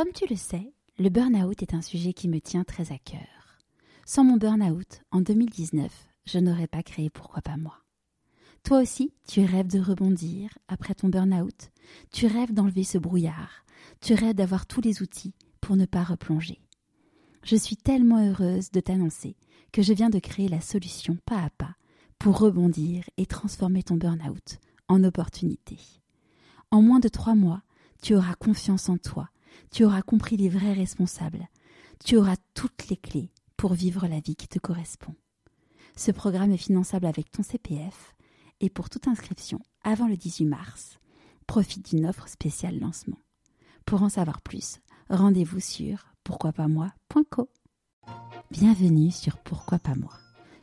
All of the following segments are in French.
Comme tu le sais, le burn-out est un sujet qui me tient très à cœur. Sans mon burn-out, en 2019, je n'aurais pas créé Pourquoi pas moi. Toi aussi, tu rêves de rebondir après ton burn-out, tu rêves d'enlever ce brouillard, tu rêves d'avoir tous les outils pour ne pas replonger. Je suis tellement heureuse de t'annoncer que je viens de créer la solution pas à pas pour rebondir et transformer ton burn-out en opportunité. En moins de trois mois, tu auras confiance en toi, tu auras compris les vrais responsables, tu auras toutes les clés pour vivre la vie qui te correspond. Ce programme est finançable avec ton CPF et pour toute inscription avant le 18 mars, profite d'une offre spéciale lancement. Pour en savoir plus, rendez-vous sur pourquoipasmoi.co. Bienvenue sur Pourquoi pas moi.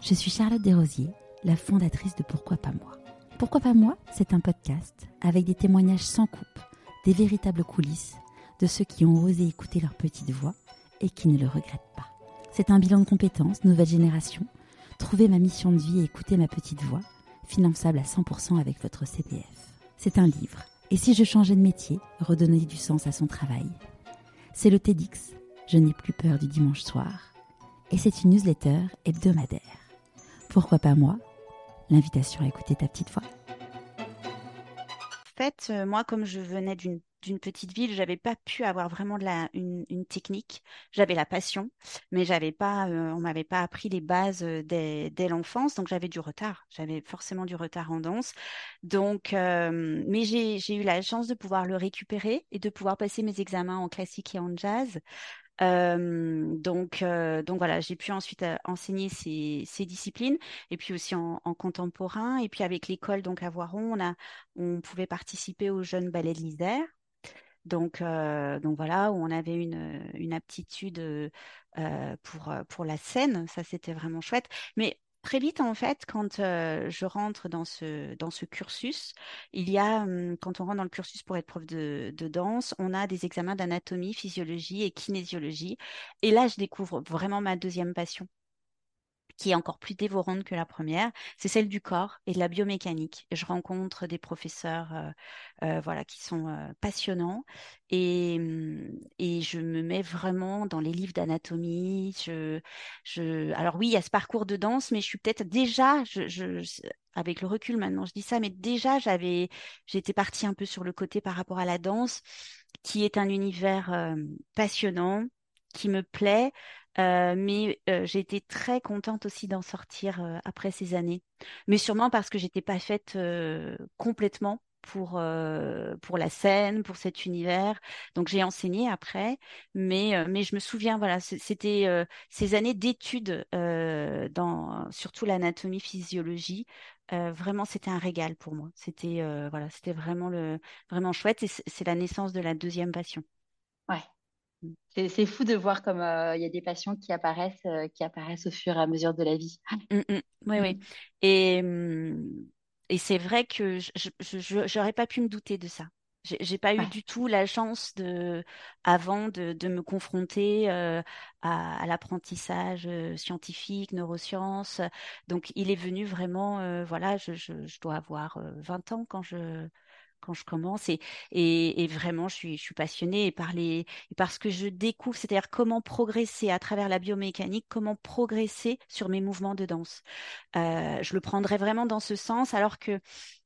Je suis Charlotte Desrosiers, la fondatrice de Pourquoi pas moi. Pourquoi pas moi, c'est un podcast avec des témoignages sans coupe, des véritables coulisses de ceux qui ont osé écouter leur petite voix et qui ne le regrettent pas. C'est un bilan de compétences, nouvelle génération, trouver ma mission de vie et écouter ma petite voix, finançable à 100% avec votre CPF. C'est un livre. Et si je changeais de métier, redonner du sens à son travail? C'est le TEDx, Je n'ai plus peur du dimanche soir. Et c'est une newsletter hebdomadaire. Pourquoi pas moi? L'invitation à écouter ta petite voix. En fait, euh, moi, comme je venais d'une d'une petite ville, j'avais pas pu avoir vraiment une, technique. J'avais la passion, mais j'avais pas, euh, on m'avait pas appris les bases euh, dès, l'enfance, donc j'avais du retard. J'avais forcément du retard en danse. Donc, euh, mais j'ai, eu la chance de pouvoir le récupérer et de pouvoir passer mes examens en classique et en jazz. Donc, donc voilà, j'ai pu ensuite enseigner ces, disciplines et puis aussi en, en, contemporain. Et puis avec l'école donc à Voiron, on a, on pouvait participer aux jeunes ballets de l'Isère. Donc, euh, donc voilà, où on avait une, aptitude euh, pour, pour la scène, ça c'était vraiment chouette. Mais très vite, en fait, quand euh, je rentre dans ce, cursus, il y a, hum, quand on rentre dans le cursus pour être prof de danse, on a des examens d'anatomie, physiologie et kinésiologie. Et là, je découvre vraiment ma deuxième passion qui est encore plus dévorante que la première, c'est celle du corps et de la biomécanique. Je rencontre des professeurs euh, euh, voilà, qui sont euh, passionnants et, mm, et je me mets vraiment dans les livres d'anatomie. Je, je... Alors oui, il y a ce parcours de danse, mais je suis peut-être déjà, avec le recul maintenant, je dis ça, mais déjà j'avais, j'étais partie un peu sur le côté par rapport à la danse, qui est un univers passionnant, qui me plaît, euh, mais euh, j'ai été très contente aussi d'en sortir euh, après ces années. Mais sûrement parce que j'étais pas faite complètement pour pour la scène, pour cet univers. Donc j'ai enseigné après, mais mais je me souviens voilà, c'était ces années d'études dans surtout l'anatomie physiologie. vraiment, c'était un régal pour moi. C'était voilà, c'était vraiment le vraiment chouette et c'est la naissance de la deuxième passion. Ouais, c'est fou de voir comme euh, il y a des passions qui apparaissent, euh, qui apparaissent au fur et à mesure de la vie. Mmh, mmh. Oui, oui. Et, mmh, et c'est vrai que je n'aurais pas pu me douter de ça. J'ai pas eu du tout la chance de, avant de, de me confronter euh, à, à l'apprentissage scientifique, neurosciences. Donc, il est venu vraiment, voilà, je, je, je, dois avoir 20 ans quand je, quand je commence et, et, vraiment je suis, je suis passionnée par, les, ce que je découvre, c'est-à-dire comment progresser à travers la biomécanique, comment progresser sur mes mouvements de danse. Euh, je le prendrais vraiment dans ce sens alors que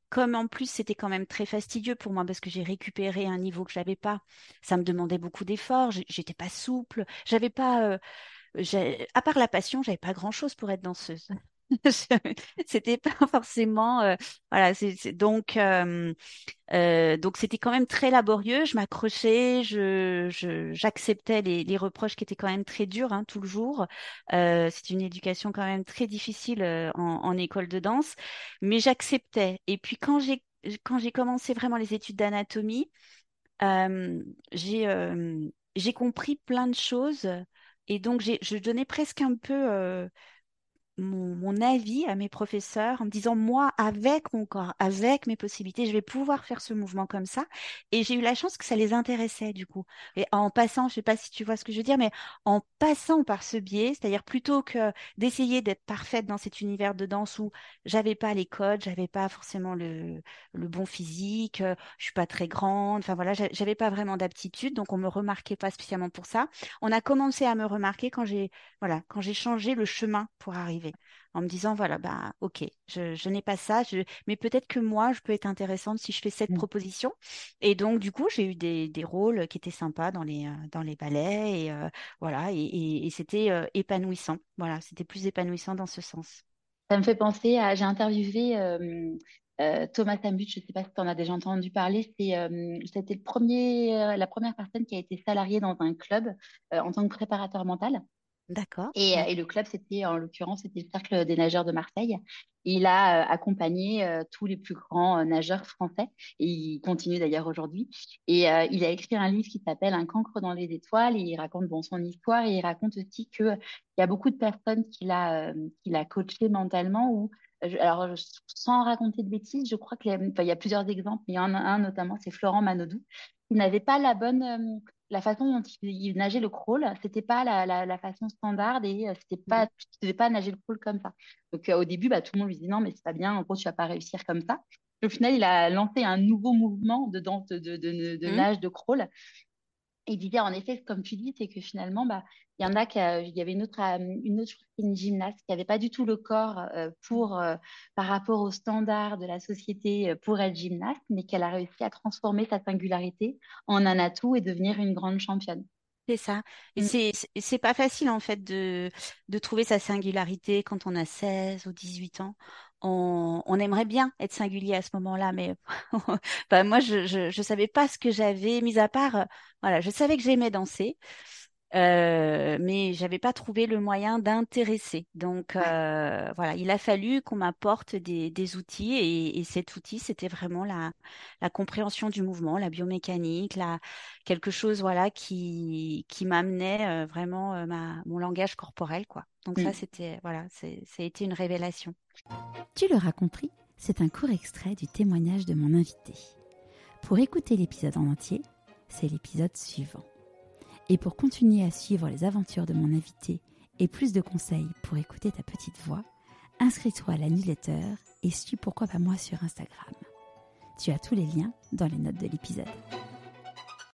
comme en plus c'était quand même très fastidieux pour moi parce que j'ai récupéré un niveau que j'avais pas, ça me demandait beaucoup d'efforts, j'étais pas souple, j'avais pas, euh, à part la passion, j'avais pas grand chose pour être danseuse. c'était pas forcément euh, voilà donc euh, euh, donc c'était quand même très laborieux. Je m'accrochais je j'acceptais les, reproches qui étaient quand même très durs hein, tout le jour c'est une éducation quand même très difficile en, école de danse mais j'acceptais. Et puis quand j'ai quand j'ai commencé vraiment les études d'anatomie j'ai j'ai compris plein de choses. Et donc je donnais presque un peu mon, avis à mes professeurs en me disant, moi, avec mon corps, avec mes possibilités, je vais pouvoir faire ce mouvement comme ça. Et j'ai eu la chance que ça les intéressait du coup. Et en passant, je sais pas si tu vois ce que je veux dire, mais en passant par ce biais, c'est-à-dire plutôt que d'essayer d'être parfaite dans cet univers de danse où j'avais pas les codes, j'avais pas forcément le, bon physique, euh, je suis pas très grande, enfin voilà, j'avais pas vraiment d'aptitude, donc on me remarquait pas spécialement pour ça. On a commencé à me remarquer quand j'ai, voilà, quand j'ai changé le chemin pour arriver en me disant voilà bah ok je, n'ai pas ça mais peut-être que moi je peux être intéressante si je fais cette mmh. proposition et donc du coup j'ai eu des, rôles qui étaient sympas dans les euh, dans les ballets et euh, voilà et, c'était euh, épanouissant voilà c'était plus épanouissant dans ce sens ça me fait penser à j'ai interviewé Thomas Tambut, je ne sais pas si tu en as déjà entendu parler, c'était le premier, la première personne qui a été salariée dans un club en tant que préparateur mental. D'accord. Et, euh, et, le club, c'était en l'occurrence, c'était le Cercle des nageurs de Marseille. il a euh, accompagné euh, tous les plus grands nageurs français et il continue d'ailleurs aujourd'hui. Et il a écrit un livre qui s'appelle Un cancre dans les étoiles et il raconte bon, son histoire et il raconte aussi qu'il y a beaucoup de personnes qu'il a, qu'il a coachées mentalement ou alors, sans raconter de bêtises, je crois qu'il y, y, a plusieurs exemples, mais il y en a un notamment, c'est Florent Manodou, qui n'avait pas la bonne, la façon dont il nageait le crawl, c'était pas la, façon standard et euh, c'était pas, tu ne devais pas nager le crawl comme ça. Donc euh, au début, bah, tout le monde lui disait non, mais c'est pas bien, en gros, tu vas pas réussir comme ça. au final, il a lancé un nouveau mouvement de, de, de, mmh. nage, de crawl il disait en effet, comme tu dis, c'est que finalement, bah, il y en a qui, il y avait une autre, euh, une autre une gymnaste qui n'avait pas du tout le corps euh, pour, euh, par rapport aux standards de la société pour être gymnaste, mais qu'elle a réussi à transformer sa singularité en un atout et devenir une grande championne. C'est ça. Et mm. c'est pas facile en fait de, de trouver sa singularité quand on a 16 ou 18 ans on, aimerait bien être singulier à ce moment-là, mais bah, moi, je, je, savais pas ce que j'avais, mis à part, euh, voilà, je savais que j'aimais danser, euh, mais j'avais pas trouvé le moyen d'intéresser. Donc euh, voilà, il a fallu qu'on m'apporte des, outils et, cet outil, c'était vraiment la, la compréhension du mouvement, la biomécanique, la, quelque chose voilà qui, qui m'amenait vraiment ma, mon langage corporel quoi. Donc ça, mmh. c'était voilà, ça a été une révélation. Tu l'auras compris, c'est un court extrait du témoignage de mon invité. Pour écouter l'épisode en entier, c'est l'épisode suivant. Et pour continuer à suivre les aventures de mon invité et plus de conseils pour écouter ta petite voix, inscris-toi à la newsletter et suis pourquoi pas moi sur Instagram. Tu as tous les liens dans les notes de l'épisode.